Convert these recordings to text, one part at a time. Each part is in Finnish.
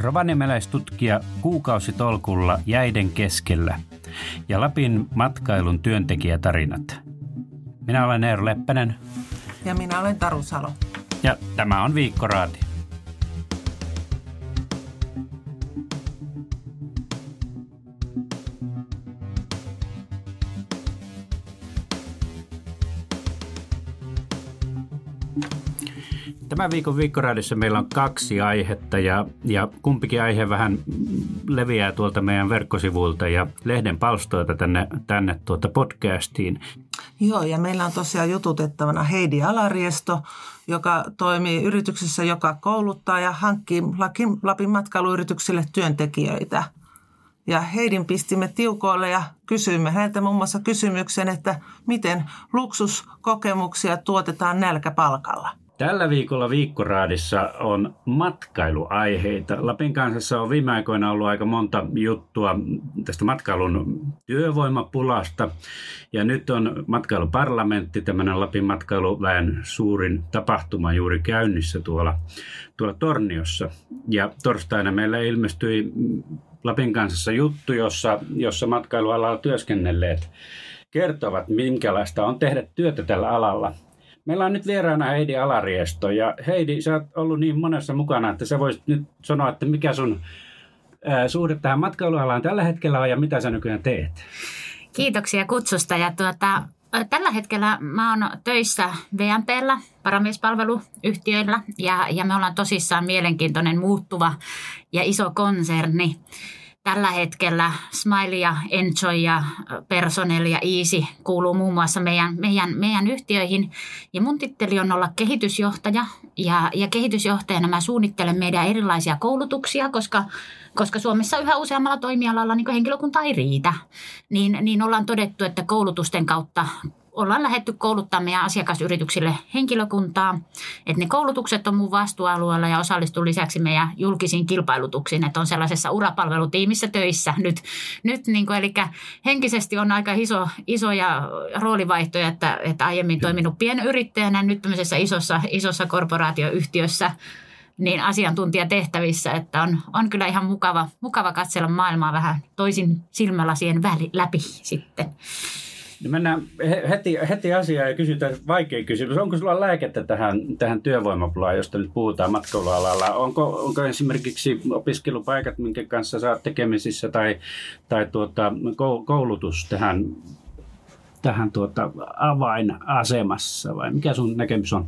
rovaniemeläistutkija kuukausitolkulla jäiden keskellä ja Lapin matkailun työntekijätarinat. Minä olen Eero Leppänen. Ja minä olen Taru Salo. Ja tämä on Viikkoraati. Tämän viikon viikkoraadissa meillä on kaksi aihetta ja, ja kumpikin aihe vähän leviää tuolta meidän verkkosivuilta ja lehden palstoilta tänne, tänne tuota podcastiin. Joo, ja meillä on tosiaan jututettavana Heidi Alariesto, joka toimii yrityksessä, joka kouluttaa ja hankkii Lapin matkailuyrityksille työntekijöitä. Ja Heidin pistimme tiukoille ja kysyimme häneltä muun muassa kysymyksen, että miten luksuskokemuksia tuotetaan nälkäpalkalla. Tällä viikolla Viikkoraadissa on matkailuaiheita. Lapin kansassa on viime aikoina ollut aika monta juttua tästä matkailun työvoimapulasta. Ja nyt on matkailuparlamentti, tämmöinen Lapin matkailuväen suurin tapahtuma juuri käynnissä tuolla, tuolla Torniossa. Ja torstaina meillä ilmestyi Lapin kansassa juttu, jossa, jossa matkailualalla työskennelleet kertovat, minkälaista on tehdä työtä tällä alalla – Meillä on nyt vieraana Heidi Alariesto ja Heidi, sä oot ollut niin monessa mukana, että sä voisit nyt sanoa, että mikä sun ää, suhde tähän matkailualaan tällä hetkellä on ja mitä sä nykyään teet? Kiitoksia kutsusta. Ja tuota, Tällä hetkellä mä oon töissä VMPllä, paramiespalveluyhtiöillä, ja, ja me ollaan tosissaan mielenkiintoinen muuttuva ja iso konserni tällä hetkellä Smile ja Enjoy ja Personel ja Easy kuuluu muun muassa meidän, meidän, meidän yhtiöihin. Ja mun titteli on olla kehitysjohtaja ja, ja kehitysjohtajana mä suunnittelen meidän erilaisia koulutuksia, koska, koska Suomessa yhä useammalla toimialalla niin henkilökunta ei riitä. Niin, niin ollaan todettu, että koulutusten kautta ollaan lähetty kouluttaa meidän asiakasyrityksille henkilökuntaa. Että ne koulutukset on mun vastuualueella ja osallistuu lisäksi meidän julkisiin kilpailutuksiin, että on sellaisessa urapalvelutiimissä töissä nyt. nyt niin kuin, eli henkisesti on aika iso, isoja roolivaihtoja, että, että aiemmin toiminut pienyrittäjänä, nyt tämmöisessä isossa, isossa korporaatioyhtiössä niin asiantuntijatehtävissä, että on, on kyllä ihan mukava, mukava katsella maailmaa vähän toisin silmälasien väli, läpi sitten. No mennään heti, heti asiaan ja kysytään vaikea kysymys. Onko sulla lääkettä tähän, tähän työvoimapulaan, josta nyt puhutaan matkailualalla? Onko, onko esimerkiksi opiskelupaikat, minkä kanssa saat tekemisissä tai, tai tuota, koulutus tähän, tähän tuota, avainasemassa vai mikä sun näkemys on?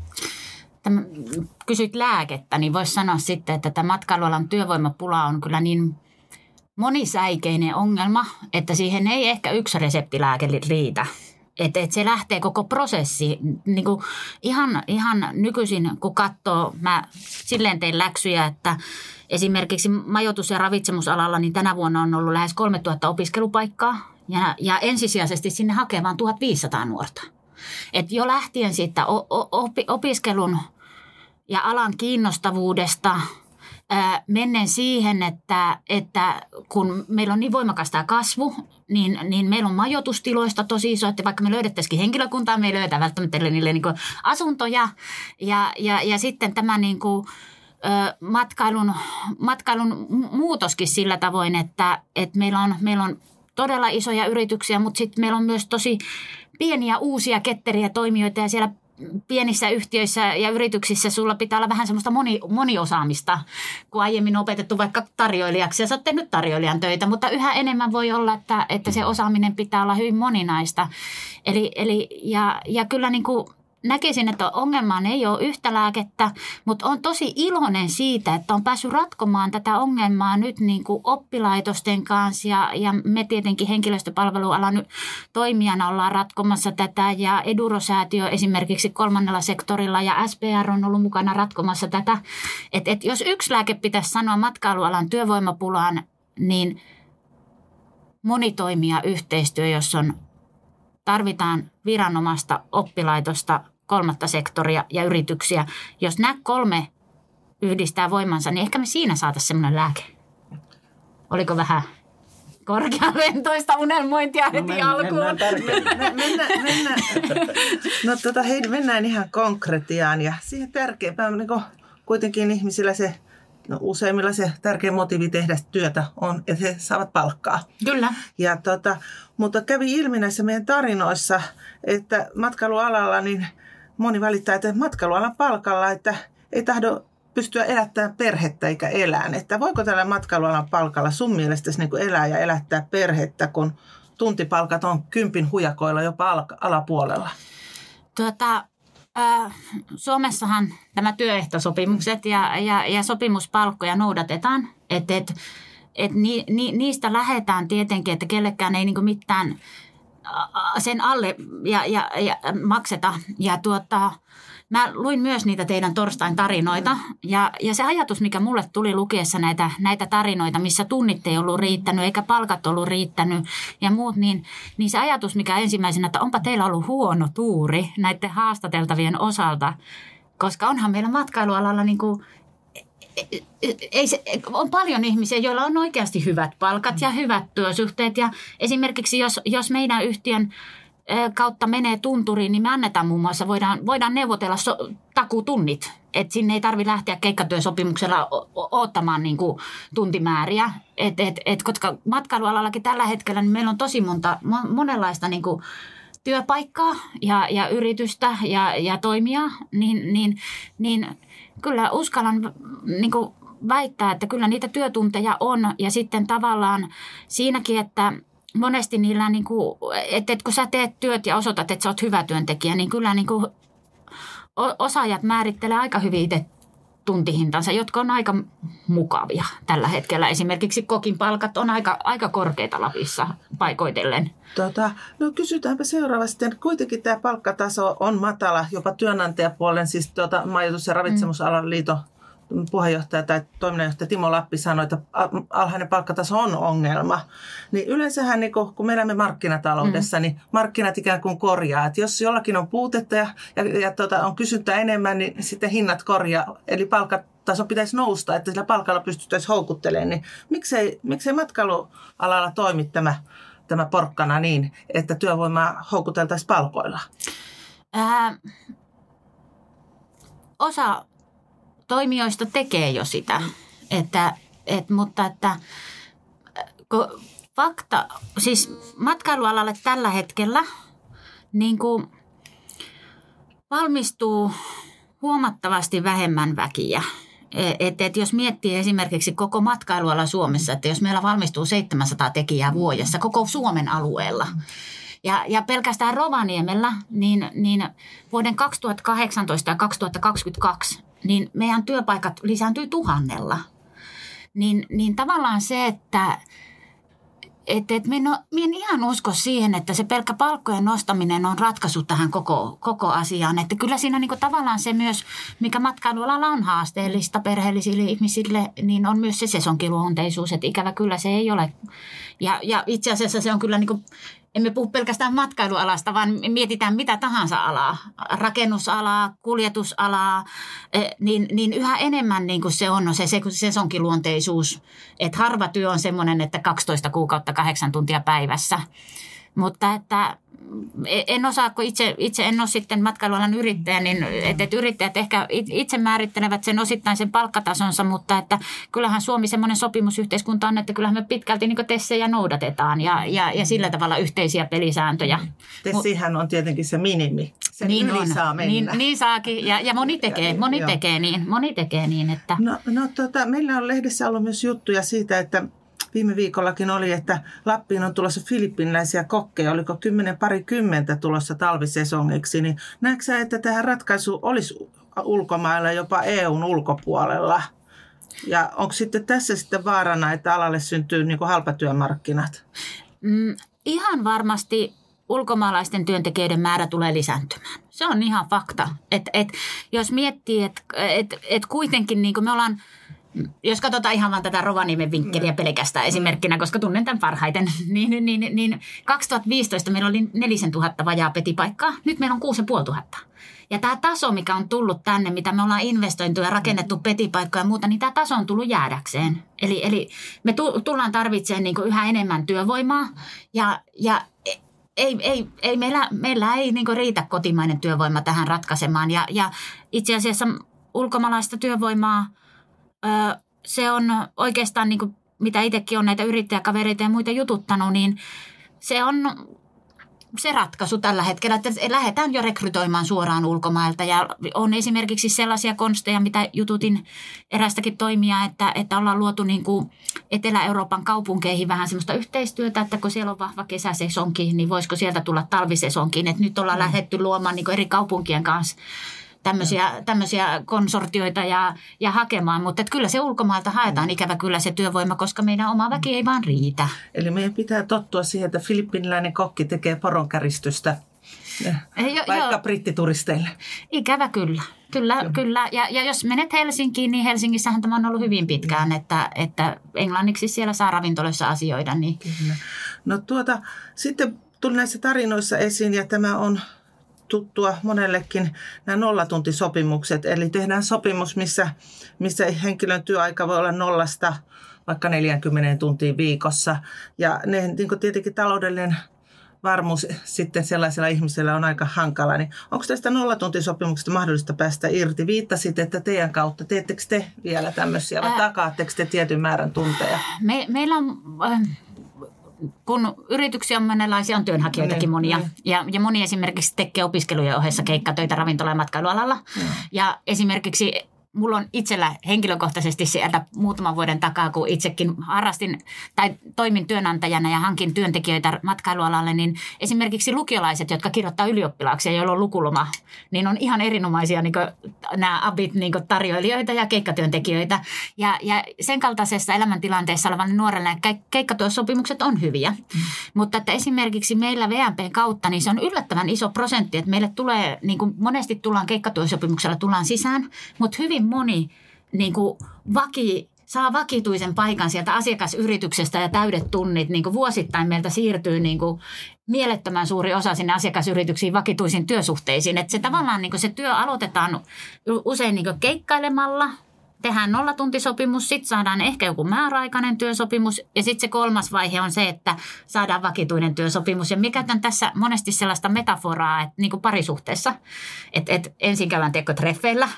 Kysyt lääkettä, niin voisi sanoa sitten, että tämä matkailualan työvoimapula on kyllä niin monisäikeinen ongelma, että siihen ei ehkä yksi reseptilääke riitä. Että et se lähtee koko prosessi. Niin kuin ihan, ihan nykyisin, kun katsoo, mä silleen tein läksyjä, että esimerkiksi majoitus- ja ravitsemusalalla, niin tänä vuonna on ollut lähes 3000 opiskelupaikkaa. Ja, ja ensisijaisesti sinne hakee vain 1500 nuorta. Et jo lähtien siitä opiskelun ja alan kiinnostavuudesta – menneen siihen, että, että kun meillä on niin voimakas tämä kasvu, niin, niin meillä on majoitustiloista tosi iso, että vaikka me löydettäisikin henkilökuntaa, me ei löydetä välttämättä niille niin asuntoja. Ja, ja, ja sitten tämä niin kuin, matkailun, matkailun muutoskin sillä tavoin, että, että meillä, on, meillä on todella isoja yrityksiä, mutta sitten meillä on myös tosi pieniä uusia ketteriä toimijoita ja siellä pienissä yhtiöissä ja yrityksissä sulla pitää olla vähän semmoista moni, moniosaamista, kun aiemmin on opetettu vaikka tarjoilijaksi ja sä oot tehnyt tarjoilijan töitä, mutta yhä enemmän voi olla, että, että se osaaminen pitää olla hyvin moninaista. Eli, eli ja, ja kyllä niin kuin näkisin, että ongelmaan ei ole yhtä lääkettä, mutta on tosi iloinen siitä, että on päässyt ratkomaan tätä ongelmaa nyt niin kuin oppilaitosten kanssa ja, ja me tietenkin henkilöstöpalvelualan toimijana ollaan ratkomassa tätä ja Edurosäätiö esimerkiksi kolmannella sektorilla ja SPR on ollut mukana ratkomassa tätä. Et, et jos yksi lääke pitäisi sanoa matkailualan työvoimapulaan, niin monitoimija yhteistyö, jossa on tarvitaan viranomaista, oppilaitosta, kolmatta sektoria ja yrityksiä. Jos nämä kolme yhdistää voimansa, niin ehkä me siinä saataisiin semmoinen lääke. Oliko vähän korkealentoista unelmointia no, heti mennään, alkuun? Mennään, mennään, mennään, no tota, hei, mennään ihan konkretiaan ja siihen tärkeimpään niin kuitenkin ihmisillä se no, useimmilla se tärkein motiivi tehdä työtä on, että he saavat palkkaa. Kyllä. Ja tota, mutta kävi ilmi näissä meidän tarinoissa, että matkailualalla niin moni välittää, että matkailualan palkalla, että ei tahdo pystyä elättämään perhettä eikä elää. Että voiko tällä matkailualan palkalla sun mielestä niin elää ja elättää perhettä, kun tuntipalkat on kympin hujakoilla jopa alapuolella? Tuota, Suomessahan tämä työehtosopimukset ja, ja, ja sopimuspalkkoja noudatetaan. Että et, et ni, ni, niistä lähdetään tietenkin, että kellekään ei niinku mitään sen alle ja, ja, ja makseta. Ja tuota, Mä luin myös niitä teidän torstain tarinoita ja, ja se ajatus, mikä mulle tuli lukiessa näitä, näitä tarinoita, missä tunnit ei ollut riittänyt eikä palkat ollut riittänyt ja muut, niin, niin se ajatus, mikä ensimmäisenä, että onpa teillä ollut huono tuuri näiden haastateltavien osalta, koska onhan meillä matkailualalla niin kuin ei se, on paljon ihmisiä, joilla on oikeasti hyvät palkat ja hyvät työsuhteet. Ja esimerkiksi jos, jos meidän yhtiön kautta menee tunturiin, niin me annetaan muun muassa, voidaan, voidaan neuvotella so, takutunnit. Että sinne ei tarvitse lähteä keikkatyösopimuksella ottamaan niin tuntimääriä. Et, et, et, koska matkailualallakin tällä hetkellä niin meillä on tosi monta, monenlaista niin kuin työpaikkaa ja, ja yritystä ja, ja toimia, niin, niin, niin kyllä uskallan niin kuin väittää, että kyllä niitä työtunteja on. Ja sitten tavallaan siinäkin, että – monesti niillä, niin kuin, että, kun sä teet työt ja osoitat, että sä oot hyvä työntekijä, niin kyllä niin kuin, osaajat määrittelee aika hyvin itse tuntihintansa, jotka on aika mukavia tällä hetkellä. Esimerkiksi kokin palkat on aika, aika korkeita Lapissa paikoitellen. Tota, no kysytäänpä seuraavasti. Kuitenkin tämä palkkataso on matala, jopa työnantajapuolen, siis tuota, majoitus- ja ravitsemusalan liiton puheenjohtaja tai toiminnanjohtaja Timo Lappi sanoi, että alhainen palkkataso on ongelma. Niin yleensähän, niin kun me elämme markkinataloudessa, mm. niin markkinat ikään kuin korjaa. Että jos jollakin on puutetta ja, ja, ja tota, on kysyntää enemmän, niin sitten hinnat korjaa. Eli palkkataso pitäisi nousta, että sillä palkalla pystyttäisiin houkuttelemaan. Niin miksei, miksei matkailualalla toimi tämä, tämä porkkana niin, että työvoimaa houkuteltaisiin palkoilla? Ää, osa toimijoista tekee jo sitä. Että, et, mutta että fakta, siis matkailualalle tällä hetkellä niin kuin valmistuu huomattavasti vähemmän väkiä. E, et, et jos miettii esimerkiksi koko matkailuala Suomessa, että jos meillä valmistuu 700 tekijää vuodessa koko Suomen alueella, ja, ja pelkästään Rovaniemellä, niin, niin vuoden 2018 ja 2022 niin meidän työpaikat lisääntyy tuhannella. Niin, niin tavallaan se, että et, et minä, no, minä ihan usko siihen, että se pelkkä palkkojen nostaminen on ratkaisu tähän koko, koko asiaan. Että kyllä siinä niin tavallaan se myös, mikä matkailualalla on haasteellista perheellisille ihmisille, niin on myös se sesonkiluonteisuus. Että ikävä kyllä se ei ole. Ja, ja itse asiassa se on kyllä niin emme puhu pelkästään matkailualasta, vaan mietitään mitä tahansa alaa, rakennusalaa, kuljetusalaa, e, niin, niin yhä enemmän niin kuin se on se sesonkiluonteisuus, että harva työ on semmoinen, että 12 kuukautta kahdeksan tuntia päivässä. Mutta että en osaa, kun itse, itse en ole sitten matkailualan yrittäjä, niin että, että yrittäjät ehkä itse määrittelevät sen osittain sen palkkatasonsa, mutta että kyllähän Suomi semmoinen sopimusyhteiskunta on, että kyllähän me pitkälti niin tessejä noudatetaan ja, ja, ja sillä tavalla yhteisiä pelisääntöjä. Tessihän on tietenkin se minimi. Sen niin yli on. saa mennä. Niin, niin saakin ja, ja moni tekee, moni tekee niin, moni tekee niin, että... No, no tota, meillä on lehdessä ollut myös juttuja siitä, että viime viikollakin oli, että Lappiin on tulossa filippinläisiä kokkeja, oliko kymmenen pari kymmentä tulossa talvisesongiksi, niin näetkö sä, että tähän ratkaisu olisi ulkomailla jopa EUn ulkopuolella? Ja onko sitten tässä sitten vaarana, että alalle syntyy niin halpatyömarkkinat? Mm, ihan varmasti ulkomaalaisten työntekijöiden määrä tulee lisääntymään. Se on ihan fakta. Et, et, jos miettii, että et, et kuitenkin niin me ollaan jos katsotaan ihan vain tätä Rovaniemen vinkkeliä mm. pelkästään esimerkkinä, koska tunnen tämän parhaiten, niin, niin, niin, niin 2015 meillä oli 4000 vajaa petipaikkaa, nyt meillä on 6500. Ja tämä taso, mikä on tullut tänne, mitä me ollaan investointu ja rakennettu petipaikkoja ja muuta, niin tämä taso on tullut jäädäkseen. Eli, eli me tullaan tarvitsemaan niin yhä enemmän työvoimaa ja, ja ei, ei, ei meillä, meillä ei niin riitä kotimainen työvoima tähän ratkaisemaan. Ja, ja itse asiassa ulkomaalaista työvoimaa – se on oikeastaan, niin kuin, mitä itsekin on näitä yrittäjäkavereita ja muita jututtanut, niin se on se ratkaisu tällä hetkellä, että lähdetään jo rekrytoimaan suoraan ulkomailta. Ja on esimerkiksi sellaisia konsteja, mitä jututin erästäkin toimia, että, että ollaan luotu niin kuin Etelä-Euroopan kaupunkeihin vähän sellaista yhteistyötä, että kun siellä on vahva kesäsesonki, niin voisiko sieltä tulla talvisesonkin. Että nyt ollaan mm. lähdetty luomaan niin eri kaupunkien kanssa tämmöisiä, tämmöisiä konsortioita ja, ja hakemaan, mutta kyllä se ulkomailta haetaan ikävä kyllä se työvoima, koska meidän oma väki ei vaan riitä. Eli meidän pitää tottua siihen, että filippiniläinen kokki tekee poronkäristystä jo, vaikka jo. brittituristeille. Ikävä kyllä. Kyllä, kyllä. kyllä. Ja, ja jos menet Helsinkiin, niin Helsingissähän tämä on ollut hyvin pitkään, mm. että, että englanniksi siellä saa ravintoloissa asioida. Niin. Kyllä. No tuota, sitten tuli näissä tarinoissa esiin, ja tämä on tuttua monellekin nämä nollatuntisopimukset. Eli tehdään sopimus, missä, missä henkilön työaika voi olla nollasta vaikka 40 tuntia viikossa. Ja ne, niin kuin tietenkin taloudellinen varmuus sitten sellaisella ihmisellä on aika hankala. Niin onko tästä nollatuntisopimuksesta mahdollista päästä irti? Viittasit, että teidän kautta, teettekö te vielä tämmöisiä vai takaatteko te tietyn määrän tunteja? Me, meillä on... Äh kun yrityksiä on monenlaisia, on työnhakijoitakin niin, monia. Niin. Ja, ja moni esimerkiksi tekee opiskelujen ohessa keikkatöitä ravintola- ja matkailualalla. Mm. Ja esimerkiksi mulla on itsellä henkilökohtaisesti sieltä muutaman vuoden takaa, kun itsekin harrastin tai toimin työnantajana ja hankin työntekijöitä matkailualalle, niin esimerkiksi lukiolaiset, jotka kirjoittaa ylioppilaaksi ja joilla on lukuloma, niin on ihan erinomaisia niin nämä abit niin tarjoilijoita ja keikkatyöntekijöitä. Ja, ja sen kaltaisessa elämäntilanteessa olevan nuorelle keikkatyösopimukset on hyviä. Mm. Mutta että esimerkiksi meillä VMPn kautta, niin se on yllättävän iso prosentti, että meille tulee, niin kuin monesti tullaan keikkatyösopimuksella tullaan sisään, mutta hyvin hyvin moni niin kuin vaki, saa vakituisen paikan sieltä asiakasyrityksestä ja täydet tunnit. Niin kuin vuosittain meiltä siirtyy niin kuin mielettömän suuri osa sinne asiakasyrityksiin vakituisiin työsuhteisiin. Että se tavallaan niin kuin se työ aloitetaan usein niin kuin keikkailemalla, tehdään nollatuntisopimus, sitten saadaan ehkä joku määräaikainen työsopimus ja sitten se kolmas vaihe on se, että saadaan vakituinen työsopimus. Ja mikä on tässä monesti sellaista metaforaa, että niin kuin parisuhteessa, että, että ensin käydään teko treffeillä,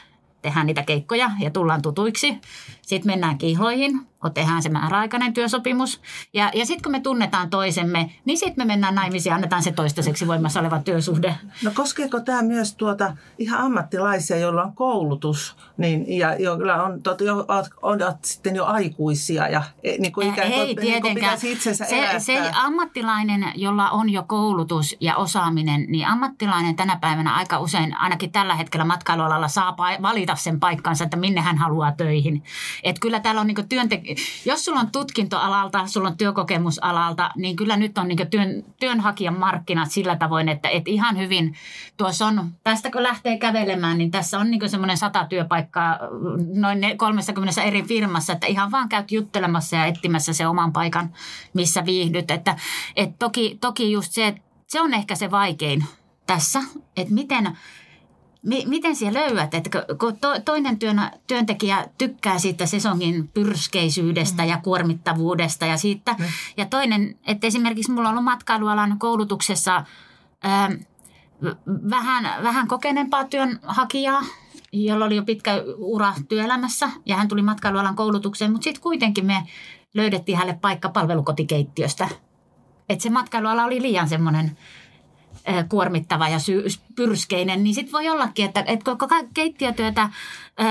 tehdään niitä keikkoja ja tullaan tutuiksi. Sitten mennään kihoihin, tehdään se määräaikainen työsopimus. Ja, ja sitten kun me tunnetaan toisemme, niin sitten me mennään naimisiin ja annetaan se toistaiseksi voimassa oleva työsuhde. No koskeeko tämä myös tuota ihan ammattilaisia, joilla on koulutus niin, ja joilla on, tot, jo, on, on sitten jo aikuisia ja e, niin kuin ikään kuin, Ei niin kuin itsensä se, se ammattilainen, jolla on jo koulutus ja osaaminen, niin ammattilainen tänä päivänä aika usein, ainakin tällä hetkellä matkailualalla saa valita sen paikkansa, että minne hän haluaa töihin. Et kyllä täällä on niin työntek- jos sulla on tutkintoalalta, sulla on työkokemusalalta, niin kyllä nyt on niin työn, työnhakijan markkinat sillä tavoin, että et ihan hyvin tuossa on, tästä kun lähtee kävelemään, niin tässä on niin semmoinen sata työpaikkaa noin 30 eri firmassa, että ihan vaan käyt juttelemassa ja etsimässä se oman paikan, missä viihdyt. Että, et toki, toki just se, että se on ehkä se vaikein tässä, että miten – miten siellä löydät, että kun to, toinen työn, työntekijä tykkää siitä sesongin pyrskeisyydestä mm. ja kuormittavuudesta ja siitä, mm. ja toinen, että esimerkiksi mulla on ollut matkailualan koulutuksessa ää, vähän, vähän kokeneempaa työnhakijaa, jolla oli jo pitkä ura työelämässä ja hän tuli matkailualan koulutukseen, mutta sitten kuitenkin me löydettiin hänelle paikka palvelukotikeittiöstä. Että se matkailuala oli liian semmoinen kuormittava ja pyrskeinen, niin sitten voi ollakin, että, että keittiötyötä,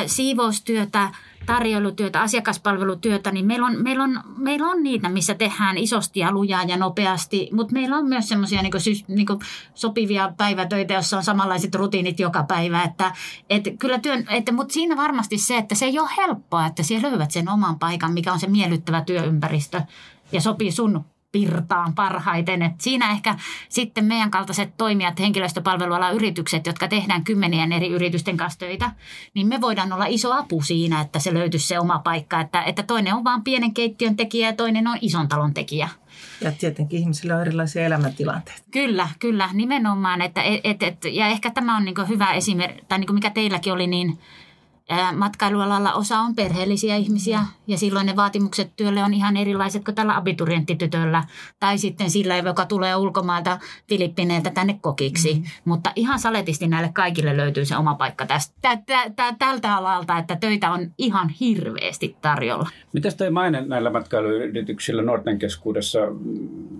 siivoustyötä, tarjoilutyötä, asiakaspalvelutyötä, niin meillä on, meillä, on, meillä on niitä, missä tehdään isosti ja lujaa ja nopeasti, mutta meillä on myös semmoisia niin niin sopivia päivätöitä, joissa on samanlaiset rutiinit joka päivä. Että, että kyllä työn, että, mutta siinä varmasti se, että se ei ole helppoa, että siellä löydät sen oman paikan, mikä on se miellyttävä työympäristö ja sopii sun virtaan parhaiten. Et siinä ehkä sitten meidän kaltaiset toimijat, henkilöstöpalvelualan yritykset, jotka tehdään kymmenien eri yritysten kanssa töitä, niin me voidaan olla iso apu siinä, että se löytyisi se oma paikka. Että, että toinen on vain pienen keittiön tekijä ja toinen on ison talon tekijä. Ja tietenkin ihmisillä on erilaisia elämäntilanteita. Kyllä, kyllä, nimenomaan. Että, et, et, ja ehkä tämä on niin hyvä esimerkki, tai niin mikä teilläkin oli, niin Matkailualalla osa on perheellisiä ihmisiä ja silloin ne vaatimukset työlle on ihan erilaiset kuin tällä abiturienttitytöllä tai sitten sillä, joka tulee ulkomailta Filippineiltä tänne kokiksi. Mm-hmm. Mutta ihan saletisti näille kaikille löytyy se oma paikka tästä, tältä alalta, että töitä on ihan hirveästi tarjolla. Mitäs toi maine näillä matkailuyrityksillä nuorten keskuudessa,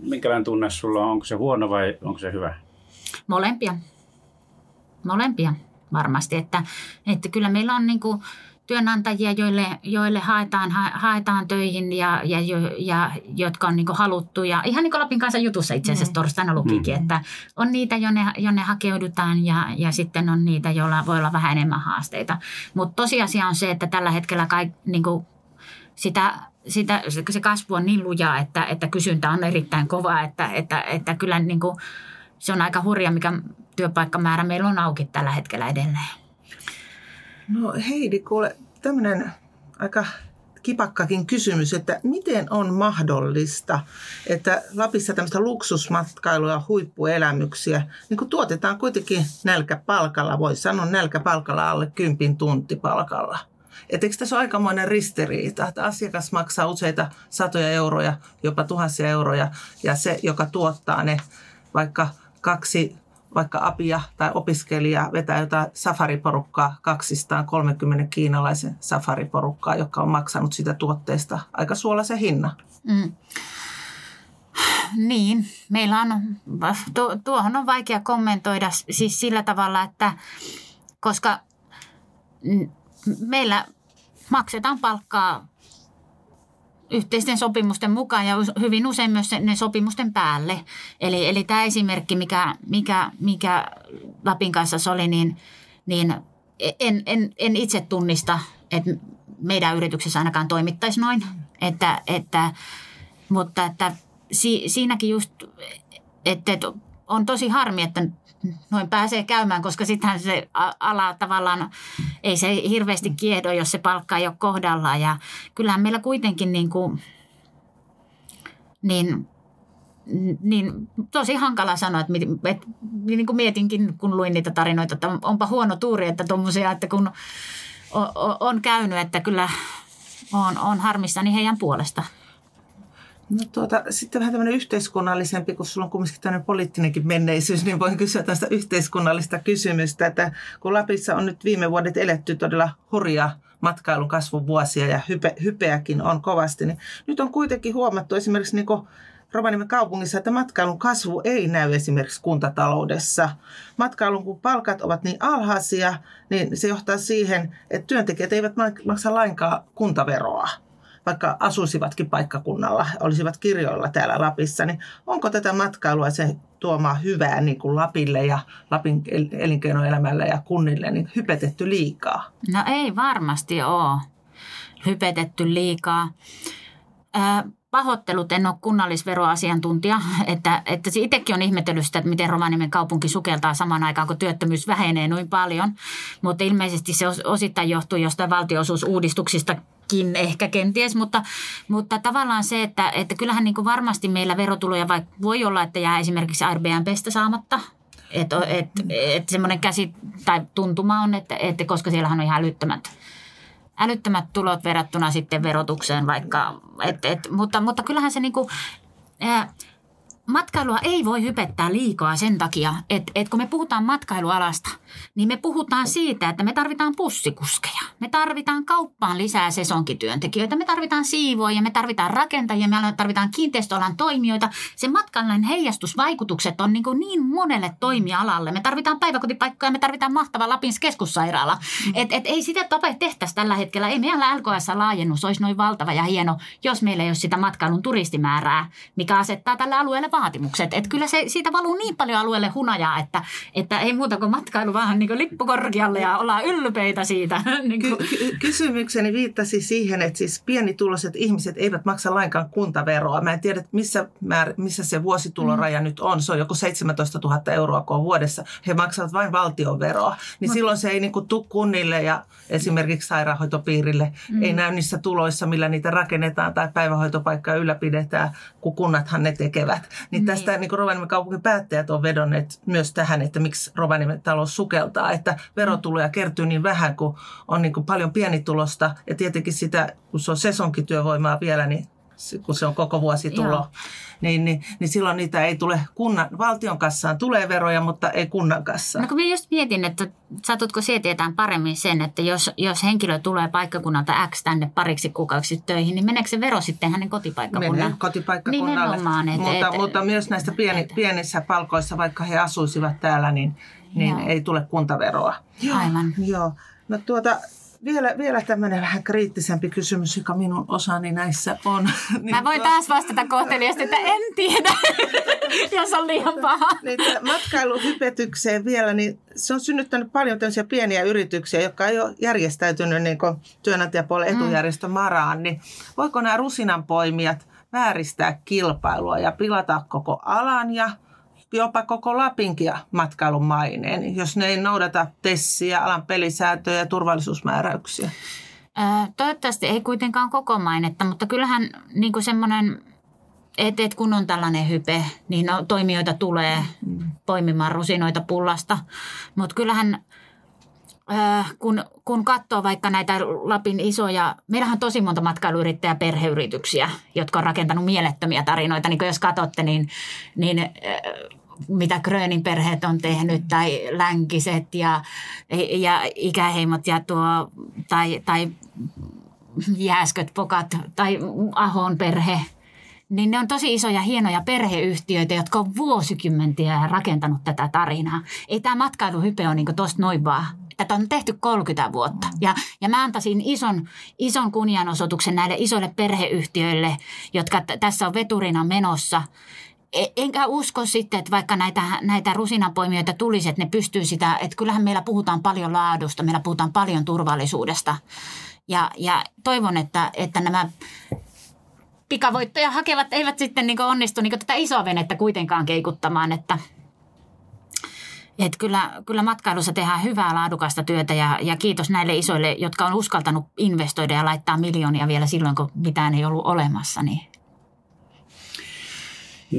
minkälainen tunne sulla on? Onko se huono vai onko se hyvä? Molempia. Molempia varmasti. Että, että kyllä meillä on niin kuin työnantajia, joille, joille haetaan, ha, haetaan töihin ja, ja, ja jotka on niin haluttu. Ja ihan niin kuin Lapin kanssa jutussa itse asiassa mm. torstaina lukikin, mm. että on niitä, jonne, jonne hakeudutaan ja, ja sitten on niitä, joilla voi olla vähän enemmän haasteita. Mutta tosiasia on se, että tällä hetkellä kaik, niin kuin sitä sitä, se kasvu on niin lujaa, että, että kysyntä on erittäin kova, että, että, että kyllä niin kuin, se on aika hurja, mikä työpaikkamäärä meillä on auki tällä hetkellä edelleen. No Heidi, kuule, tämmöinen aika kipakkakin kysymys, että miten on mahdollista, että Lapissa tämmöistä luksusmatkailua ja huippuelämyksiä niin kun tuotetaan kuitenkin nälkäpalkalla, voi sanoa nälkäpalkalla alle kympin tuntipalkalla. Et eikö tässä ole aikamoinen ristiriita, että asiakas maksaa useita satoja euroja, jopa tuhansia euroja, ja se, joka tuottaa ne vaikka kaksi vaikka apia tai opiskelija vetää jotain safariporukkaa, 230 kiinalaisen safariporukkaa, joka on maksanut sitä tuotteesta aika suolaisen hinnan. Mm. Niin, meillä on, tuohon on vaikea kommentoida siis sillä tavalla, että koska meillä maksetaan palkkaa yhteisten sopimusten mukaan ja hyvin usein myös ne sopimusten päälle. Eli, eli tämä esimerkki, mikä, mikä, mikä Lapin kanssa oli, niin, niin en, en, en itse tunnista, että meidän yrityksessä ainakaan toimittaisi noin. Että, että, mutta että si, siinäkin just, että, että on tosi harmi, että noin pääsee käymään, koska sittenhän se ala tavallaan, ei se hirveästi kiedo, jos se palkka ei ole kohdallaan. Ja kyllähän meillä kuitenkin niin kuin, niin, niin tosi hankala sanoa, että, että niin kuin mietinkin, kun luin niitä tarinoita, että onpa huono tuuri, että tuommoisia, että kun on käynyt, että kyllä on, on harmissani heidän puolesta. No tuota, sitten vähän tämmöinen yhteiskunnallisempi, kun sulla on kumminkin tämmöinen poliittinenkin menneisyys, niin voin kysyä tästä yhteiskunnallista kysymystä, että kun Lapissa on nyt viime vuodet eletty todella hurjaa matkailun kasvun vuosia ja hype, hypeäkin on kovasti, niin nyt on kuitenkin huomattu esimerkiksi niin Rovaniemen kaupungissa, että matkailun kasvu ei näy esimerkiksi kuntataloudessa. Matkailun kun palkat ovat niin alhaisia, niin se johtaa siihen, että työntekijät eivät maksa lainkaan kuntaveroa vaikka asuisivatkin paikkakunnalla, olisivat kirjoilla täällä Lapissa, niin onko tätä matkailua se tuomaa hyvää niin kuin Lapille ja Lapin elinkeinoelämälle ja kunnille niin hypetetty liikaa? No ei varmasti ole hypetetty liikaa. Äh, pahoittelut, en ole kunnallisveroasiantuntija, että, että itsekin on ihmetellyt sitä, että miten Rovaniemen kaupunki sukeltaa samaan aikaan, kun työttömyys vähenee noin paljon. Mutta ilmeisesti se osittain johtuu jostain valtionosuusuudistuksista ehkä kenties, mutta, mutta tavallaan se, että, että kyllähän niin kuin varmasti meillä verotuloja vaikka voi olla, että jää esimerkiksi Airbnbstä saamatta. Että et, et semmoinen käsi tai tuntuma on, että, että koska siellähän on ihan älyttömät, älyttömät tulot verrattuna sitten verotukseen vaikka. Et, et, mutta, mutta kyllähän se niin kuin, ää, matkailua ei voi hypettää liikaa sen takia, että, että kun me puhutaan matkailualasta, niin me puhutaan siitä, että me tarvitaan pussikuskeja. Me tarvitaan kauppaan lisää sesonkityöntekijöitä, me tarvitaan siivoja, me tarvitaan rakentajia, me tarvitaan kiinteistöalan toimijoita. Se matkailun heijastusvaikutukset on niin, niin monelle toimialalle. Me tarvitaan päiväkotipaikkoja, me tarvitaan mahtava Lapin keskussairaala. Mm. Et, et ei sitä tapa tehtäisi tällä hetkellä. Ei meillä LKS-laajennus olisi noin valtava ja hieno, jos meillä ei ole sitä matkailun turistimäärää, mikä asettaa tällä alueelle vaatimukset. Että kyllä se, siitä valuu niin paljon alueelle hunajaa, että, että ei muuta kuin matkailu vaan niin kuin lippukorkealle ja ollaan ylpeitä siitä. niin kuin. Ky- kysymykseni viittasi siihen, että siis pienituloiset ihmiset eivät maksa lainkaan kuntaveroa. Mä en tiedä, missä, määr, missä se vuosituloraja mm. nyt on. Se on joku 17 000 euroa kun vuodessa. He maksavat vain valtionveroa. Niin Mut. silloin se ei niin kuin tuu kunnille ja esimerkiksi sairaanhoitopiirille. Mm. Ei näy niissä tuloissa, millä niitä rakennetaan tai päivähoitopaikkaa ylläpidetään, kun kunnathan ne tekevät. Niin tästä niin. niin Rovaniemen kaupungin päättäjät on vedonneet myös tähän, että miksi Rovaniemen talous sukeltaa, että verotuloja kertyy niin vähän, kun on niin kuin paljon pienitulosta ja tietenkin sitä, kun se on sesonkityövoimaa vielä, niin kun se on koko vuosi tulo, niin, niin, niin silloin niitä ei tule kunnan, valtion kassaan. Tulee veroja, mutta ei kunnan kassaan. No kun mä just mietin, että satutko se tietään paremmin sen, että jos, jos henkilö tulee paikkakunnalta X tänne pariksi kuukaudeksi töihin, niin meneekö se vero sitten hänen kotipaikkakunnalle? Menee kotipaikkakunnalle. et, mutta, et, mutta myös näistä pieni, et, pienissä palkoissa, vaikka he asuisivat täällä, niin, niin ei tule kuntaveroa. Aivan. Joo. No tuota, vielä, vielä tämmöinen vähän kriittisempi kysymys, joka minun osani näissä on. niin Mä voin tuo... taas vastata kohteliasti, että en tiedä, jos on liian paha. Niin, matkailuhypetykseen vielä, niin se on synnyttänyt paljon tämmöisiä pieniä yrityksiä, jotka ei ole järjestäytynyt niin työnantajapuolen mm. etujärjestö Maraan. Niin voiko nämä rusinanpoimijat vääristää kilpailua ja pilata koko alan ja jopa koko Lapinkin matkailun maineen, jos ne ei noudata tessiä, alan pelisääntöjä ja turvallisuusmääräyksiä? toivottavasti ei kuitenkaan koko mainetta, mutta kyllähän niin kuin semmoinen, että et kun on tällainen hype, niin no, toimijoita tulee poimimaan rusinoita pullasta. Mutta kyllähän kun, kun katsoo vaikka näitä Lapin isoja, meillähän on tosi monta matkailuyrittäjä perheyrityksiä, jotka on rakentanut mielettömiä tarinoita. Niin jos katsotte, niin, niin mitä Grönin perheet on tehnyt tai länkiset ja, ja ikäheimot ja tuo, tai, tai jääsköt pokat tai Ahon perhe, niin ne on tosi isoja, hienoja perheyhtiöitä, jotka on vuosikymmentiä rakentanut tätä tarinaa. Ei tämä matkailuhype ole niin tuosta noin vaan. Tätä on tehty 30 vuotta. Ja, ja mä antaisin ison, ison kunnianosoituksen näille isoille perheyhtiöille, jotka t- tässä on veturina menossa – enkä usko sitten, että vaikka näitä, näitä rusinapoimijoita tulisi, että ne pystyy sitä, että kyllähän meillä puhutaan paljon laadusta, meillä puhutaan paljon turvallisuudesta. Ja, ja toivon, että, että nämä pikavoittoja hakevat eivät sitten niin onnistu niin tätä isoa venettä kuitenkaan keikuttamaan, että että kyllä, kyllä matkailussa tehdään hyvää laadukasta työtä ja, ja kiitos näille isoille, jotka on uskaltanut investoida ja laittaa miljoonia vielä silloin, kun mitään ei ollut olemassa. Niin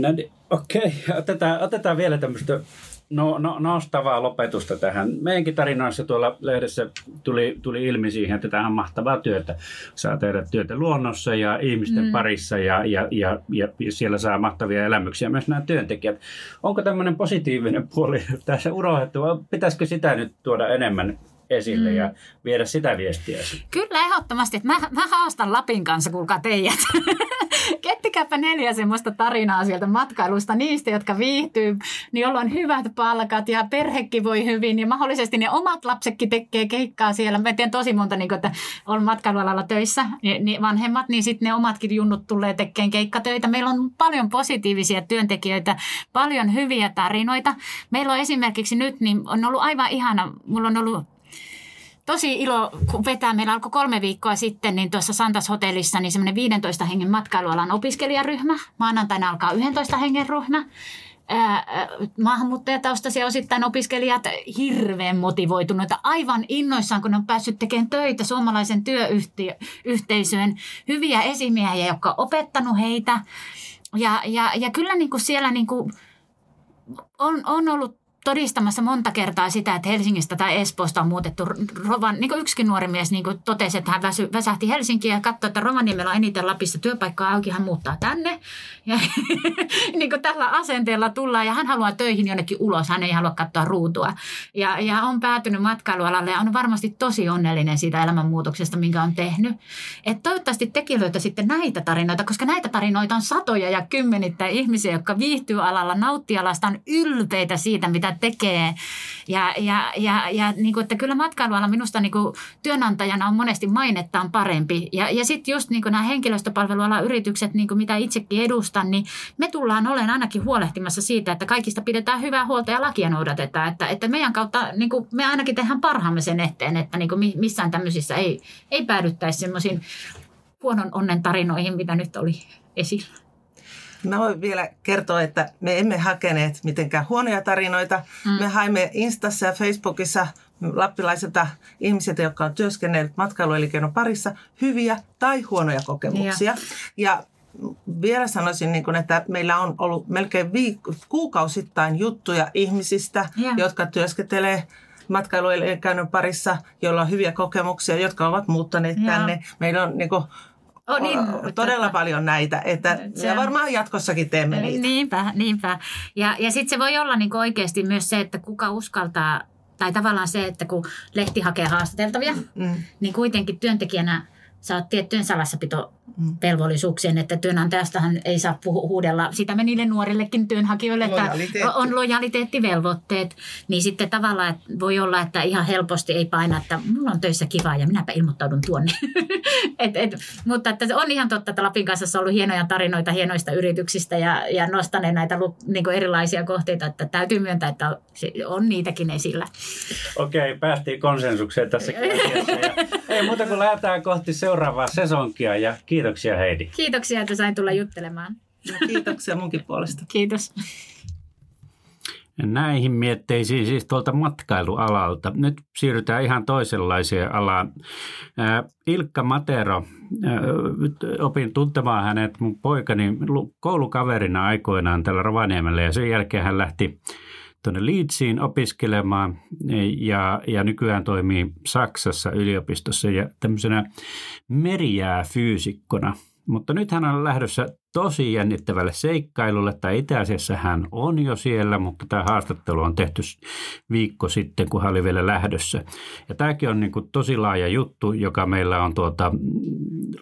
No, okei, okay. otetaan, otetaan vielä tämmöistä no, no, nostavaa lopetusta tähän. Meidänkin tarinoissa tuolla lehdessä tuli, tuli ilmi siihen, että tämä on mahtavaa työtä. Saa tehdä työtä luonnossa ja ihmisten mm. parissa ja, ja, ja, ja, siellä saa mahtavia elämyksiä myös nämä työntekijät. Onko tämmöinen positiivinen puoli tässä urohdettu vai pitäisikö sitä nyt tuoda enemmän esille mm. ja viedä sitä viestiä. Kyllä ehdottomasti. Mä, mä haastan Lapin kanssa, kuulkaa teidät. Kettikääpä neljä semmoista tarinaa sieltä matkailusta niistä, jotka viihtyy, niin jolla on hyvät palkat ja perhekin voi hyvin ja mahdollisesti ne omat lapsetkin tekee keikkaa siellä. Mä tiedän tosi monta, niin kun, että on matkailualalla töissä, niin vanhemmat, niin sitten ne omatkin junnut tulee tekemään keikkatöitä. Meillä on paljon positiivisia työntekijöitä, paljon hyviä tarinoita. Meillä on esimerkiksi nyt, niin on ollut aivan ihana, mulla on ollut tosi ilo, vetää. Meillä alkoi kolme viikkoa sitten, niin tuossa Santas hotellissa niin semmoinen 15 hengen matkailualan opiskelijaryhmä. Maanantaina alkaa 11 hengen ryhmä. maahanmuuttajataustaisia osittain opiskelijat hirveän motivoituneita, aivan innoissaan, kun on päässyt tekemään töitä suomalaisen työyhteisöön. Hyviä esimiehiä, jotka on opettanut heitä. Ja, ja, ja kyllä niin kuin siellä niin kuin on, on ollut todistamassa monta kertaa sitä, että Helsingistä tai Espoosta on muutettu Rovan, niin kuin yksikin nuori mies niin kuin totesi, että hän väsy, väsähti Helsinkiin ja katsoi, että Rovaniemellä on eniten Lapissa työpaikkaa auki, hän muuttaa tänne. Ja niin kuin tällä asenteella tullaan ja hän haluaa töihin jonnekin ulos, hän ei halua katsoa ruutua. Ja, ja on päätynyt matkailualalle ja on varmasti tosi onnellinen siitä elämänmuutoksesta, minkä on tehnyt. Et toivottavasti tekin löytäisitte näitä tarinoita, koska näitä tarinoita on satoja ja kymmenittäin ihmisiä, jotka viihtyy alalla, nauttii alasta, on ylpeitä siitä, mitä tekee. Ja, ja, ja, ja niin kuin, että kyllä matkailuala minusta niin kuin työnantajana on monesti mainettaan parempi. Ja, ja sitten just niin kuin nämä henkilöstöpalvelualan yritykset, niin kuin mitä itsekin edustan, niin me tullaan olen ainakin huolehtimassa siitä, että kaikista pidetään hyvää huolta ja lakia noudatetaan. Että, että meidän kautta niin kuin me ainakin tehdään parhaamme sen eteen, että niin kuin missään tämmöisissä ei, ei päädyttäisi semmoisiin huonon onnen tarinoihin, mitä nyt oli esillä. Mä voin vielä kertoa, että me emme hakeneet mitenkään huonoja tarinoita. Mm. Me haimme Instassa ja Facebookissa lappilaisilta ihmisiltä, jotka on työskennellyt matkailuelinkeinon parissa, hyviä tai huonoja kokemuksia. Ja, ja vielä sanoisin, niin kuin, että meillä on ollut melkein viik- kuukausittain juttuja ihmisistä, Joo. jotka työskentelee matkailuelinkeinon parissa, joilla on hyviä kokemuksia, jotka ovat muuttaneet Joo. tänne. Meillä on niin kuin, Oh, niin, todella paljon näitä, että Se ja on- varmaan jatkossakin teemme niitä. Niinpä, niinpä. Ja, ja sitten se voi olla niinku oikeasti myös se, että kuka uskaltaa, tai tavallaan se, että kun lehti hakee haastateltavia, Mm. niin kuitenkin työntekijänä saat salassapitovelvollisuuksien, että työnantajastahan ei saa puhu, huudella. Sitä me niille nuorillekin työnhakijoille, että Lojaliteetti. on lojaliteettivelvoitteet. Niin sitten tavallaan että voi olla, että ihan helposti ei paina, että mulla on töissä kivaa ja minäpä ilmoittaudun tuonne. et, et, mutta että se on ihan totta, että Lapin kanssa on ollut hienoja tarinoita hienoista yrityksistä ja, ja nostaneet näitä niin erilaisia kohteita, että täytyy myöntää, että se- on niitäkin esillä. Okei, päästiin konsensukseen tässä ei muuta kuin lähdetään kohti seuraavaa sesonkia ja kiitoksia Heidi. Kiitoksia, että sain tulla juttelemaan. Ja Kiitoksia munkin puolesta. Kiitos. Näihin mietteisiin siis tuolta matkailualalta. Nyt siirrytään ihan toisenlaiseen alaan. Ilkka Matero, opin tuntemaan hänet mun poikani lu- koulukaverina aikoinaan tällä Rovaniemellä ja sen jälkeen hän lähti tuonne Leedsiin opiskelemaan ja, ja nykyään toimii Saksassa yliopistossa ja tämmöisenä merijääfyysikkona. Mutta nyt hän on lähdössä tosi jännittävälle seikkailulle, tai itse asiassa hän on jo siellä, mutta tämä haastattelu on tehty viikko sitten, kun hän oli vielä lähdössä. Ja tämäkin on niin kuin tosi laaja juttu, joka meillä on tuota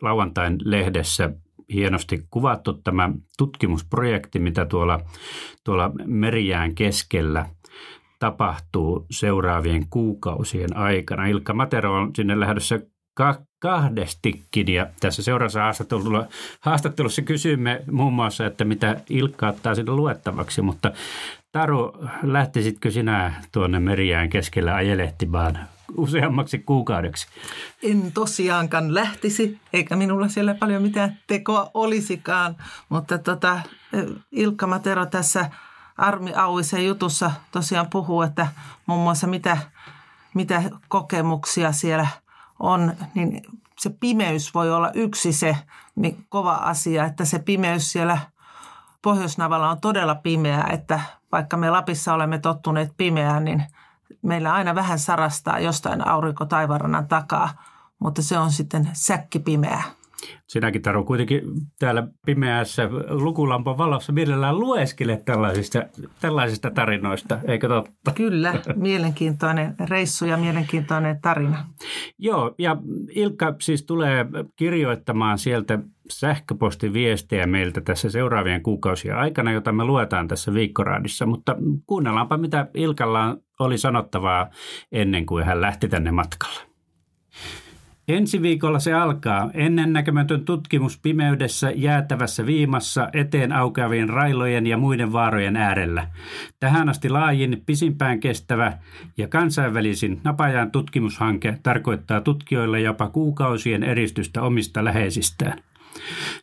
lauantain lehdessä hienosti kuvattu tämä tutkimusprojekti, mitä tuolla, tuolla merijään keskellä tapahtuu seuraavien kuukausien aikana. Ilkka Matero on sinne lähdössä ka- kahdestikin ja tässä seuraavassa haastattelussa, haastattelussa kysymme muun muassa, että mitä Ilkka ottaa sinne luettavaksi, mutta Taru, lähtisitkö sinä tuonne merijään keskellä ajelehtimaan useammaksi kuukaudeksi? En tosiaankaan lähtisi, eikä minulla siellä paljon mitään tekoa olisikaan, mutta tota, Ilkka Matero tässä Armi Auisen jutussa tosiaan puhuu, että muun muassa mitä, mitä kokemuksia siellä on, niin se pimeys voi olla yksi se kova asia, että se pimeys siellä Pohjoisnavalla on todella pimeää, että vaikka me Lapissa olemme tottuneet pimeään, niin meillä aina vähän sarastaa jostain aurinko taivarannan takaa, mutta se on sitten säkkipimeää. Sinäkin Taru kuitenkin täällä pimeässä lukulampon valossa mielellään lueskele tällaisista, tällaisista tarinoista, eikö totta? Kyllä, mielenkiintoinen reissu ja mielenkiintoinen tarina. Joo, ja Ilkka siis tulee kirjoittamaan sieltä sähköpostiviestejä meiltä tässä seuraavien kuukausien aikana, jota me luetaan tässä viikkoraadissa, mutta kuunnellaanpa mitä Ilkalla oli sanottavaa ennen kuin hän lähti tänne matkalle. Ensi viikolla se alkaa. Ennennäkemätön tutkimus pimeydessä jäätävässä viimassa eteen aukeavien railojen ja muiden vaarojen äärellä. Tähän asti laajin, pisimpään kestävä ja kansainvälisin napajan tutkimushanke tarkoittaa tutkijoille jopa kuukausien eristystä omista läheisistään.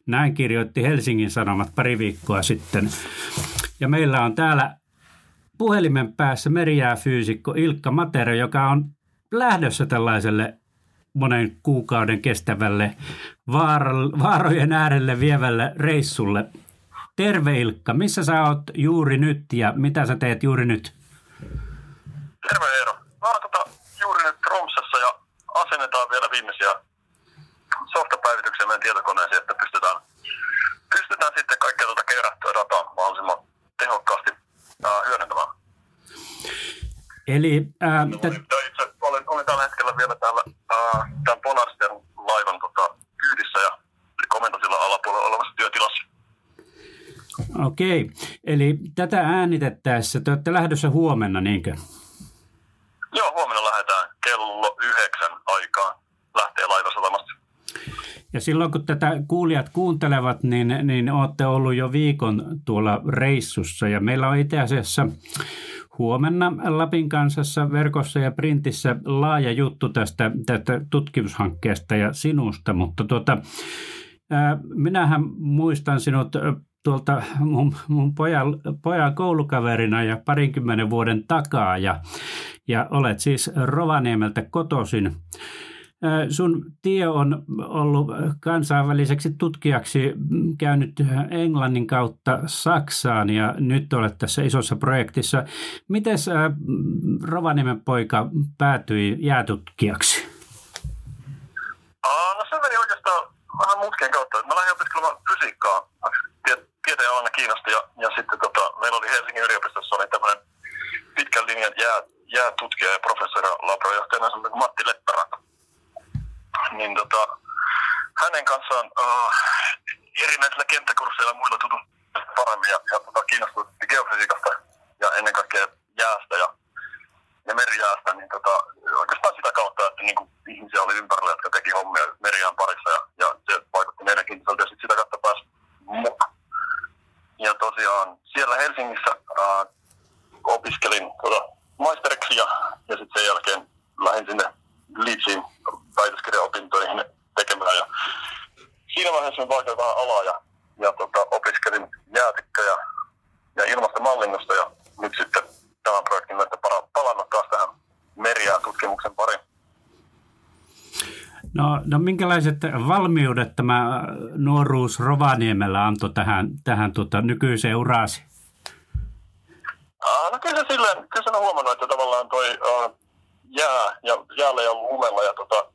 Näin kirjoitti Helsingin Sanomat pari viikkoa sitten. Ja meillä on täällä puhelimen päässä merijääfyysikko Ilkka Matero, joka on lähdössä tällaiselle monen kuukauden kestävälle vaar- vaarojen äärelle vievälle reissulle. Terve Ilkka, missä sä oot juuri nyt ja mitä sä teet juuri nyt? Terve Eero. Mä oon tota, juuri nyt Tromsassa ja asennetaan vielä viimeisiä softapäivityksiä meidän tietokoneeseen, että pystytään, pystytään sitten kaikkea tuota kerättyä dataa mahdollisimman tehokkaasti ää, hyödyntämään. Eli ää, Olin, t- itse, tällä hetkellä vielä täällä ää, tämän Polarsten laivan tota, kyydissä ja komentosilla alapuolella olevassa työtilassa. okei, eli tätä äänitettäessä te olette lähdössä huomenna, niinkö? Joo, huomenna lähdetään kello yhdeksän aikaan. Lähtee laivasatamasta. Ja silloin kun tätä kuulijat kuuntelevat, niin, niin olette ollut jo viikon tuolla reissussa. Ja meillä on itse asiassa huomenna Lapin kansassa verkossa ja printissä laaja juttu tästä, tästä tutkimushankkeesta ja sinusta. Mutta tuota, ää, minähän muistan sinut tuolta mun, mun pojan, pojan koulukaverina ja parinkymmenen vuoden takaa. Ja, ja olet siis Rovaniemeltä kotoisin. Sun tie on ollut kansainväliseksi tutkijaksi käynyt Englannin kautta Saksaan ja nyt olet tässä isossa projektissa. Miten Rovaniemen poika päätyi jäätutkijaksi? no se meni oikeastaan vähän mutkien kautta. Mä lähdin opiskelemaan fysiikkaa. Tieteen alana kiinnosti ja, ja sitten tota, meillä oli Helsingin yliopistossa oli tämmöinen pitkän linjan jää, jäätutkija ja professori laborajohtajana semmoinen Matti Leppäranto niin tota, hänen kanssaan uh, erinäisillä kenttäkursseilla muilla tutun paremmin ja, ja tota, kiinnostui geofysiikasta ja ennen kaikkea jäästä ja, ja merijäästä, niin tota, oikeastaan sitä kautta, että niin kuin ihmisiä oli ympärillä, jotka teki hommia merijään parissa ja, ja se vaikutti meidänkin ja sitten sitä kautta pääsi mukaan. Ja tosiaan siellä Helsingissä uh, opiskelin tota, maisteriksi ja, ja sitten sen jälkeen lähdin sinne Leedsiin väitöskirjaopintoihin tekemään. Ja siinä vaiheessa me vaihdoin vähän alaa ja, ja tota, opiskelin jäätikkä ja, ja ilmastomallinnosta ja nyt sitten tämän projektin myötä palannut taas tähän meriään tutkimuksen pariin. No, no minkälaiset valmiudet tämä nuoruus Rovaniemellä antoi tähän, tähän tota, nykyiseen uraasi? no kyllä se silleen, kyllä se on huomannut, että tavallaan toi uh, jää ja jäällä ja lumella ja tota,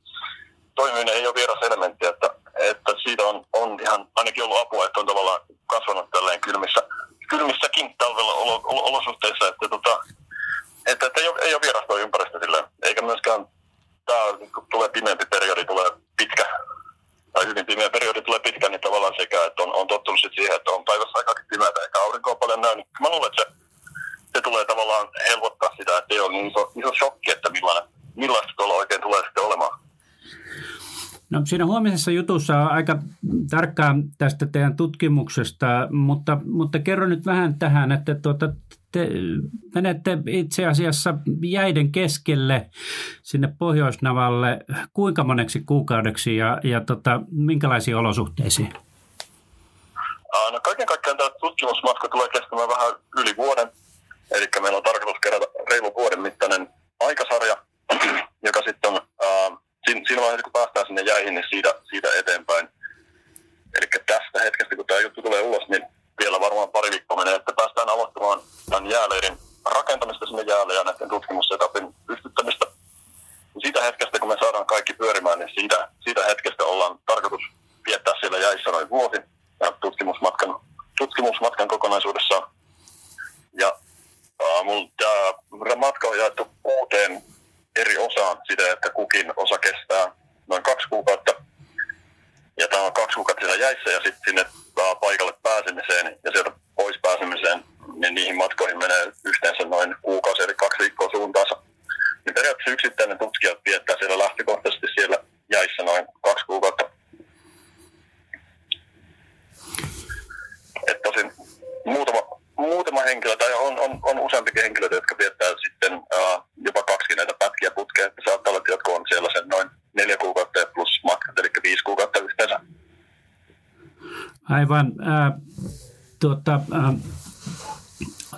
toimiminen ei ole vieras elementti, että, että siitä on, on ihan ainakin ollut apua, että on tavallaan kasvanut tälleen kylmissä, kylmissäkin talvella olo, olo, olosuhteissa, että, tota, että, että ei, ole, ei ole vieras tuo ympäristö silleen, eikä myöskään tämä, tulee pimeämpi periodi, tulee pitkä, tai hyvin pimeä periodi tulee pitkä, niin tavallaan sekä, että on, on tottunut siihen, että on päivässä aika pimeätä, eikä aurinkoa paljon näy, niin mä luulen, että se se tulee tavallaan helpottaa sitä, että ei ole niin iso, iso shokki, että millainen, millaista tuolla oikein tulee sitten olemaan. No, siinä huomisessa jutussa on aika tarkkaan tästä teidän tutkimuksesta, mutta, mutta kerro nyt vähän tähän, että tuota, te menette itse asiassa jäiden keskelle sinne Pohjoisnavalle kuinka moneksi kuukaudeksi ja, ja tota, minkälaisiin olosuhteisiin? No kaiken kaikkiaan tämä tutkimusmatka tulee kestämään vähän yli vuoden. Eli meillä on tarkoitus kerätä reilu vuoden mittainen aikasarja, joka sitten on äh, siinä vaiheessa, kun päästään sinne jäihin, niin siitä, siitä eteenpäin. Eli tästä hetkestä, kun tämä juttu tulee ulos, niin vielä varmaan pari viikkoa menee, että päästään aloittamaan tämän jääleirin rakentamista sinne jäälle ja näiden tutkimussetapin pystyttämistä. Siitä hetkestä, kun me saadaan kaikki pyörimään, niin siitä, siitä hetkestä ollaan tarkoitus viettää siellä jäissä noin vuosi ja tutkimusmatkan, tutkimusmatkan kokonaisuudessaan. Ja Mulla tämä matka on jaettu kuuteen eri osaan sitä, että kukin osa kestää noin kaksi kuukautta. Ja tämä on kaksi kuukautta siellä jäissä ja sitten sinne paikalle pääsemiseen ja sieltä pois pääsemiseen, niin niihin matkoihin menee yhteensä noin kuukausi eli kaksi viikkoa suuntaansa. Niin periaatteessa yksittäinen tutkija viettää siellä lähtökohtaisesti siellä jäissä noin kaksi kuukautta. Et tosin muutama muutama henkilö, tai on, on, on useampikin henkilöitä, jotka viettää sitten uh, jopa kaksi näitä pätkiä putkea. Että saattaa olla, että jotkut on siellä sen noin neljä kuukautta ja plus matkat, eli viisi kuukautta yhteensä. Aivan. Äh, tuota, äh,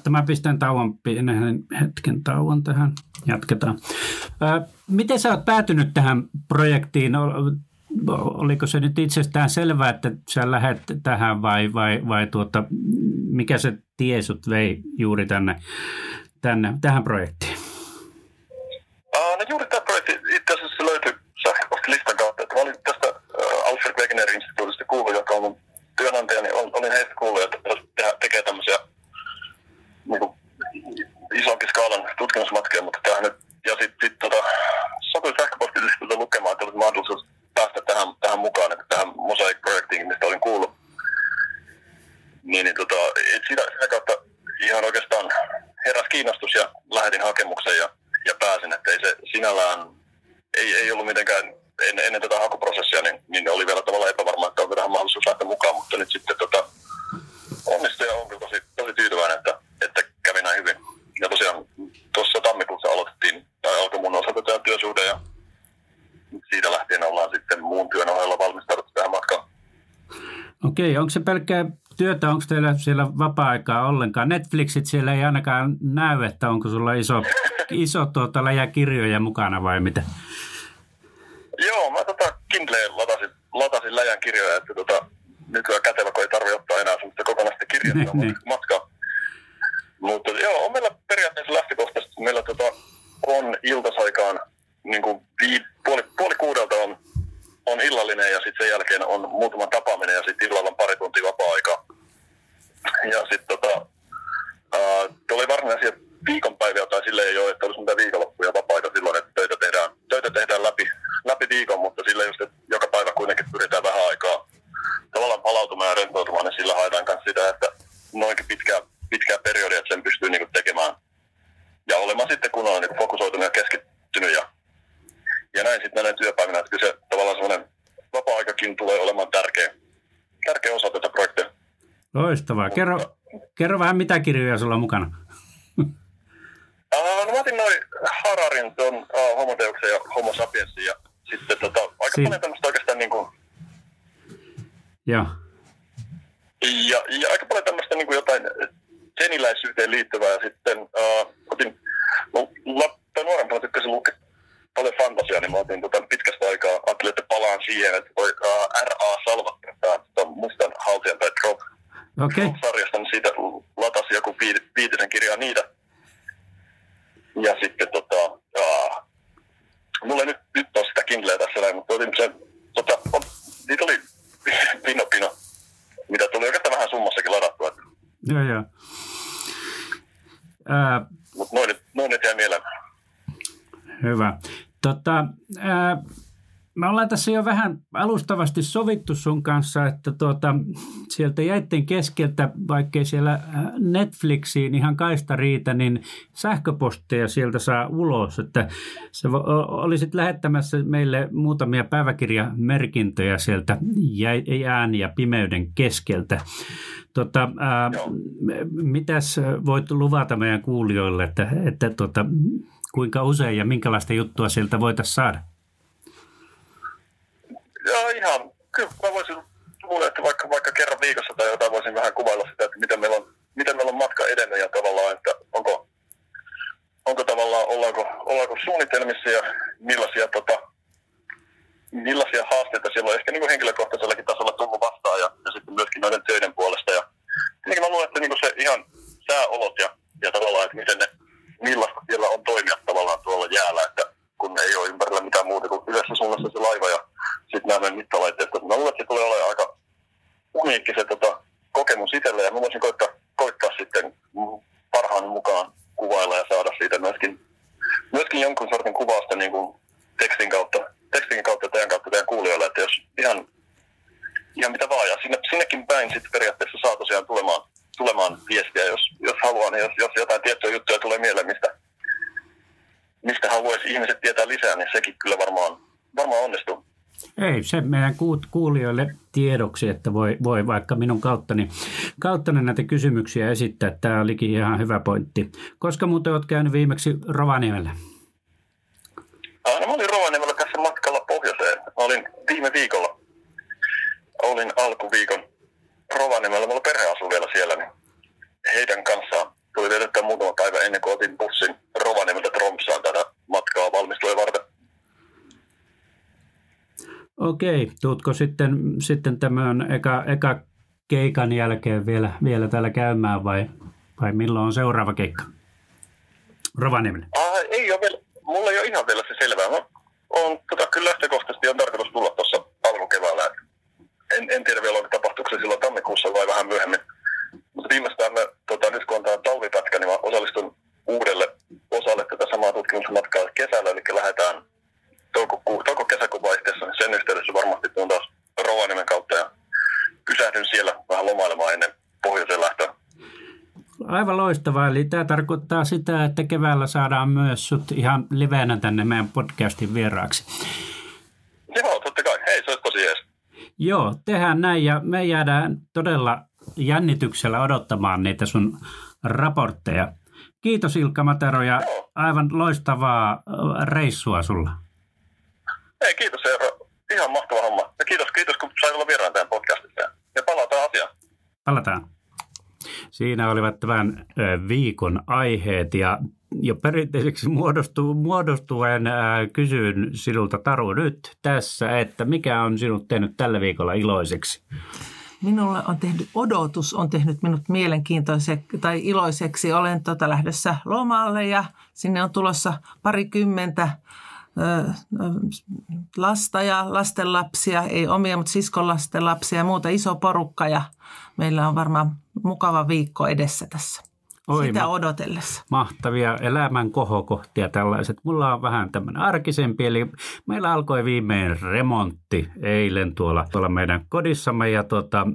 Tämä pistän tauon, pienen hetken tauon tähän. Jatketaan. Äh, miten sä oot päätynyt tähän projektiin? oliko se nyt itsestään selvää, että sä lähdet tähän vai, vai, vai tuota, mikä se tie sut vei juuri tänne, tänne tähän projektiin? Niin, onko se pelkkää työtä, onko teillä siellä vapaa-aikaa ollenkaan? Netflixit siellä ei ainakaan näy, että onko sulla iso, iso tuota, läjä kirjoja mukana vai mitä? Joo, mä tota Kindleen latasin, latasin läjän kirjoja, että tota, nykyään kätevä, kun ei tarvitse ottaa enää semmoista kokonaista kirjaa niin, niin. matkaa. Mutta joo, on meillä periaatteessa lähtökohtaisesti, meillä tota, on ilta Loistavaa. Kerro, kerro vähän, mitä kirjoja sulla on mukana? Uh, no mä otin noin Hararin, tuon uh, Homo Deuksen ja Homo Sapiensin ja sitten tota, aika si- paljon tämmöistä oikeastaan niin kuin... Joo. Ja, ja aika paljon tämmöistä niin kuin jotain seniläisyyteen liittyvää ja sitten uh, otin, no, la, nuorempana tykkäsin lukea paljon fantasiaa, niin mä otin tota, pitkästä aikaa, ajattelin, että palaan siihen, että voi uh, R.A. Salvatore, tämä mustan haltijan tai Drop, okay. Drop-sarjasta, niin siitä latasi joku viitisen kirjaa niitä ja sitten tota, jaa, mulla ei nyt, nyt ole sitä Kindleä tässä näin, mutta otin sen, tota, on, niitä oli pino pino, mitä tuli oikeastaan vähän summassakin ladattua. Joo, joo. Ää... Mutta noin, noin nyt jäi mieleen. Hyvä. Tota, ää, me ollaan tässä jo vähän alustavasti sovittu sun kanssa, että tuota, sieltä jäitten keskeltä, vaikkei siellä äh, Netflixiin ihan kaista riitä, niin sähköposteja sieltä saa ulos. Että sä olisit lähettämässä meille muutamia päiväkirjamerkintöjä sieltä ääni ja pimeyden keskeltä. Tota, ää, mitäs voit luvata meidän kuulijoille, että, että tota, kuinka usein ja minkälaista juttua sieltä voitaisiin saada? Joo, ihan, kyllä mä voisin luulen, että vaikka, vaikka kerran viikossa tai jotain voisin vähän kuvailla sitä, että miten meillä on, miten meillä on matka edennyt ja tavallaan, että onko, onko tavallaan, ollaanko, ollaanko suunnitelmissa ja millaisia, tota, millaisia haasteita siellä on ehkä niin kuin henkilökohtaisellakin tasolla tullut vastaan ja, ja sitten myöskin noiden töiden puolesta. Ja tietenkin mä luulen, että niin kuin se ihan sääolot ja, ja tavallaan, että miten ne, millaista siellä on toimia tavallaan tuolla jäällä, että kun ei ole ympärillä mitään muuta kuin yhdessä suunnassa se laiva ja sitten nämä mittalaitteet. Mä luulen, että se tulee olemaan aika uniikki se tota, kokemus itselle ja mä voisin koittaa, koittaa sitten parhaan mukaan kuvailla ja saada siitä myöskin, myöskin jonkun sortin kuvausta niin kuin tekstin kautta, tekstin kautta teidän kautta teidän kuulijoille, että jos ihan, ihan mitä vaan, ja sinne, sinnekin päin sitten periaatteessa saa tosiaan tulemaan, tulemaan viestiä, jos, jos haluaa, niin jos, jos jotain tiettyjä juttuja tulee mieleen, mistä, mistä haluaisi ihmiset tietää lisää, niin sekin kyllä varmaan, varmaan onnistuu. Ei, se meidän kuulijoille tiedoksi, että voi, voi vaikka minun kauttani, kauttani näitä kysymyksiä esittää. Tämä olikin ihan hyvä pointti. Koska muuten olet käynyt viimeksi Rovaniemellä? No, mä olin Rovaniemellä tässä matkalla pohjoiseen. Mä olin viime viikolla. Olin alkuviikon Rovaniemellä. Mulla perhe asuu vielä siellä, niin heidän kanssaan tuli vietettyä muutama päivä ennen kuin otin bussin Rovaniemeltä Tromsaan tätä matkaa valmistuen varten. Okei, tuutko sitten, sitten tämän eka, eka keikan jälkeen vielä, vielä täällä käymään vai, vai milloin on seuraava keikka? Rovaniemelle. Ah, ei ole vielä, mulla ei ole ihan vielä se selvää. Mä on, tota, kyllä lähtökohtaisesti on tarkoitus tulla tuossa alkukeväällä. En, en tiedä vielä, tapahtuuko se silloin tammikuussa vai vähän myöhemmin. Mutta viimeistään me, tota, nyt kun on tämä talvipätkä, niin mä osallistun uudelle osalle tätä samaa tutkimusmatkaa kesällä, eli lähdetään touko, touko-kesäkuun vaihteessa, niin sen yhteydessä varmasti tuun taas Rovaniemen kautta ja pysähdyn siellä vähän lomailemaan ennen pohjoiseen lähtöä. Aivan loistavaa. Eli tämä tarkoittaa sitä, että keväällä saadaan myös sut ihan livenä tänne meidän podcastin vieraaksi. Joo, totta kai. Hei, se olisi tosi jees. Joo, tehdään näin ja me jäädään todella jännityksellä odottamaan niitä sun raportteja. Kiitos Ilkka Matero ja aivan loistavaa reissua sulla. Ei, kiitos Eero. Ihan mahtava homma. Ja kiitos, kiitos kun sain olla vieraan tämän podcastissa. Ja palataan asiaan. Palataan. Siinä olivat tämän viikon aiheet ja jo perinteiseksi muodostuu, muodostuen kysyn sinulta Taru nyt tässä, että mikä on sinut tehnyt tällä viikolla iloiseksi? minulle on tehnyt, odotus on tehnyt minut mielenkiintoiseksi tai iloiseksi. Olen tota lähdössä lomalle ja sinne on tulossa parikymmentä lasta ja lastenlapsia, ei omia, mutta siskon lastenlapsia ja muuta iso porukka ja meillä on varmaan mukava viikko edessä tässä. Oi, sitä odotellessa. Mahtavia elämän kohokohtia tällaiset. Mulla on vähän tämmöinen arkisempi, eli meillä alkoi viimein remontti eilen tuolla, tuolla meidän kodissamme ja tota,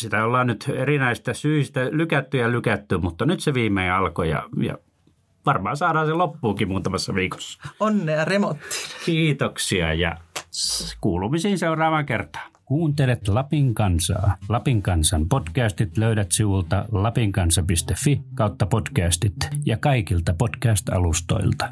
sitä ollaan nyt erinäistä syistä lykätty ja lykätty, mutta nyt se viimein alkoi ja, ja varmaan saadaan se loppuukin muutamassa viikossa. Onnea remonttiin. Kiitoksia ja kuulumisiin seuraavaan kertaan. Kuuntelet Lapin kansaa. Lapin kansan podcastit löydät sivulta lapinkansa.fi kautta podcastit ja kaikilta podcast-alustoilta.